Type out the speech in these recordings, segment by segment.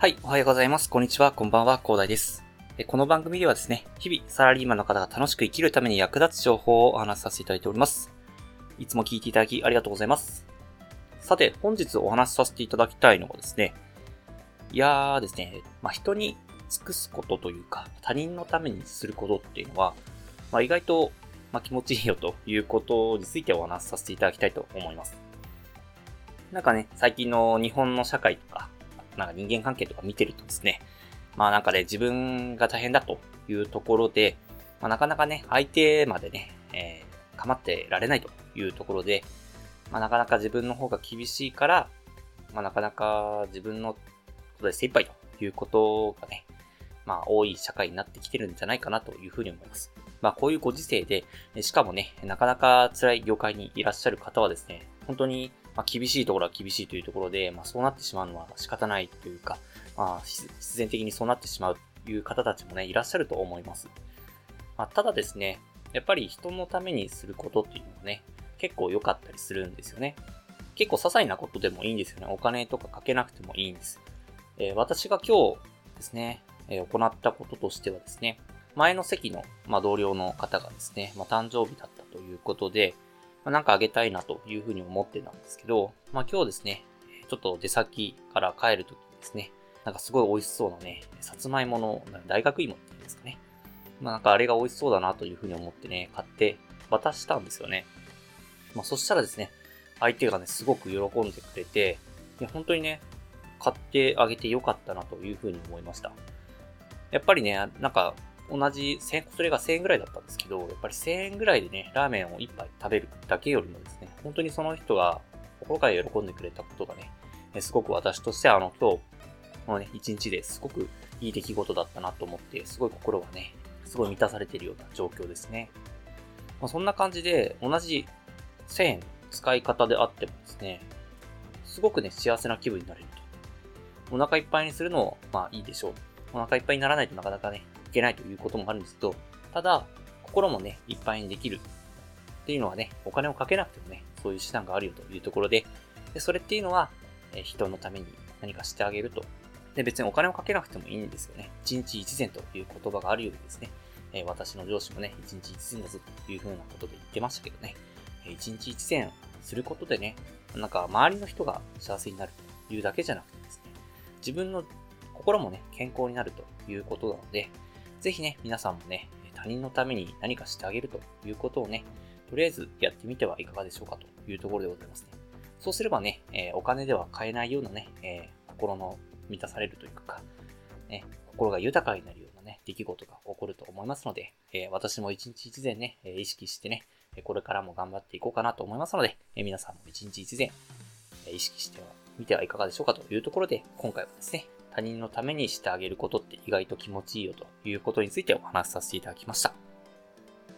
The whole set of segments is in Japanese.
はい、おはようございます。こんにちは、こんばんは、広大です。この番組ではですね、日々サラリーマンの方が楽しく生きるために役立つ情報をお話しさせていただいております。いつも聞いていただきありがとうございます。さて、本日お話しさせていただきたいのはですね、いやーですね、まあ、人に尽くすことというか、他人のためにすることっていうのは、まあ、意外と、ま、気持ちいいよということについてお話しさせていただきたいと思います。なんかね、最近の日本の社会とか、なんか人間関係とか見てるとですね、まあなんかね、自分が大変だというところで、まあなかなかね、相手までね、えー、構ってられないというところで、まあなかなか自分の方が厳しいから、まあなかなか自分のことで精一杯ということがね、まあ多い社会になってきてるんじゃないかなというふうに思います。まあこういうご時世で、しかもね、なかなか辛い業界にいらっしゃる方はですね、本当にまあ、厳しいところは厳しいというところで、まあ、そうなってしまうのは仕方ないというか、まあ、必然的にそうなってしまうという方たちもね、いらっしゃると思います。まあ、ただですね、やっぱり人のためにすることっていうのはね、結構良かったりするんですよね。結構些細なことでもいいんですよね。お金とかかけなくてもいいんです。えー、私が今日ですね、えー、行ったこととしてはですね、前の席の、まあ、同僚の方がですね、まあ、誕生日だったということで、まあ、なんかあげたいなというふうに思ってたんですけど、まあ今日ですね、ちょっと出先から帰るときですね、なんかすごい美味しそうなね、さつまいもの大学芋っていうんですかね。まあなんかあれが美味しそうだなというふうに思ってね、買って渡したんですよね。まあそしたらですね、相手がね、すごく喜んでくれて、いや本当にね、買ってあげてよかったなというふうに思いました。やっぱりね、なんか同じ、それが1000円ぐらいだったんですけど、やっぱり1000円ぐらいでね、ラーメンを1杯食べるだけよりもですね、本当にその人が心から喜んでくれたことがね、すごく私としてあの今日、このね、1日ですごくいい出来事だったなと思って、すごい心がね、すごい満たされているような状況ですね。まあ、そんな感じで、同じ1000円使い方であってもですね、すごくね、幸せな気分になれると。お腹いっぱいにするのも、まあいいでしょう。お腹いっぱいにならないとなかなかね、いけないということもあるんですけど、ただ、心もね、いっぱいにできるっていうのはね、お金をかけなくてもね、そういう手段があるよというところで、でそれっていうのは、え人のために何かしてあげると。で、別にお金をかけなくてもいいんですよね。一日一善という言葉があるようにですね、え私の上司もね、一日一善だぞというふうなことで言ってましたけどね、一日一善することでね、なんか周りの人が幸せになるというだけじゃなくてですね、自分の心もね、健康になるということなので、ぜひね、皆さんもね、他人のために何かしてあげるということをね、とりあえずやってみてはいかがでしょうかというところでございますね。そうすればね、え、お金では買えないようなね、え、心の満たされるというか、ね、心が豊かになるようなね、出来事が起こると思いますので、え、私も一日一善ね、意識してね、これからも頑張っていこうかなと思いますので、え皆さんも一日一善、意識してみてはいかがでしょうかというところで、今回はですね、他人のためにしてあげることって意外と気持ちいいよということについてお話しさせていただきました。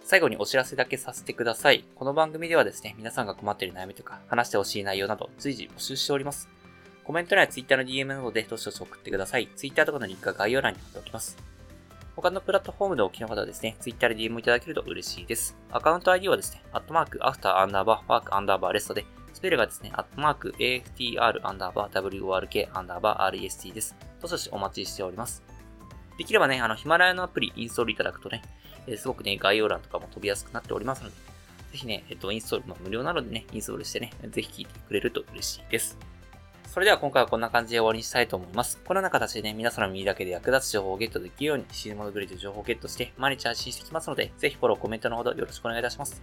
最後にお知らせだけさせてください。この番組ではですね、皆さんが困っている悩みとか、話してほしい内容など随時募集しております。コメント欄や Twitter の DM などでどしどし送ってください。Twitter とかのリンクは概要欄に貼っておきます。他のプラットフォームでお聞きの方はですね、Twitter で DM いただけると嬉しいです。アカウント ID はですね、アットマーク、アフターアンダーバー、ファークアンダーバーレストで、ペルがですね、アットマーク、AFTR アンダーバー、WORK アンダーバー、REST です。どしどしお待ちしております。できればね、あの、ヒマラヤのアプリインストールいただくとね、えー、すごくね、概要欄とかも飛びやすくなっておりますので、ぜひね、えっと、インストール、まあ、無料なのでね、インストールしてね、ぜひ聞いてくれると嬉しいです。それでは今回はこんな感じで終わりにしたいと思います。このような形でね、皆さんの耳だけで役立つ情報をゲットできるように、死ぬモノグリッド情報をゲットして、毎日発信していきますので、ぜひフォロー、コメントのほどよろしくお願いいたします。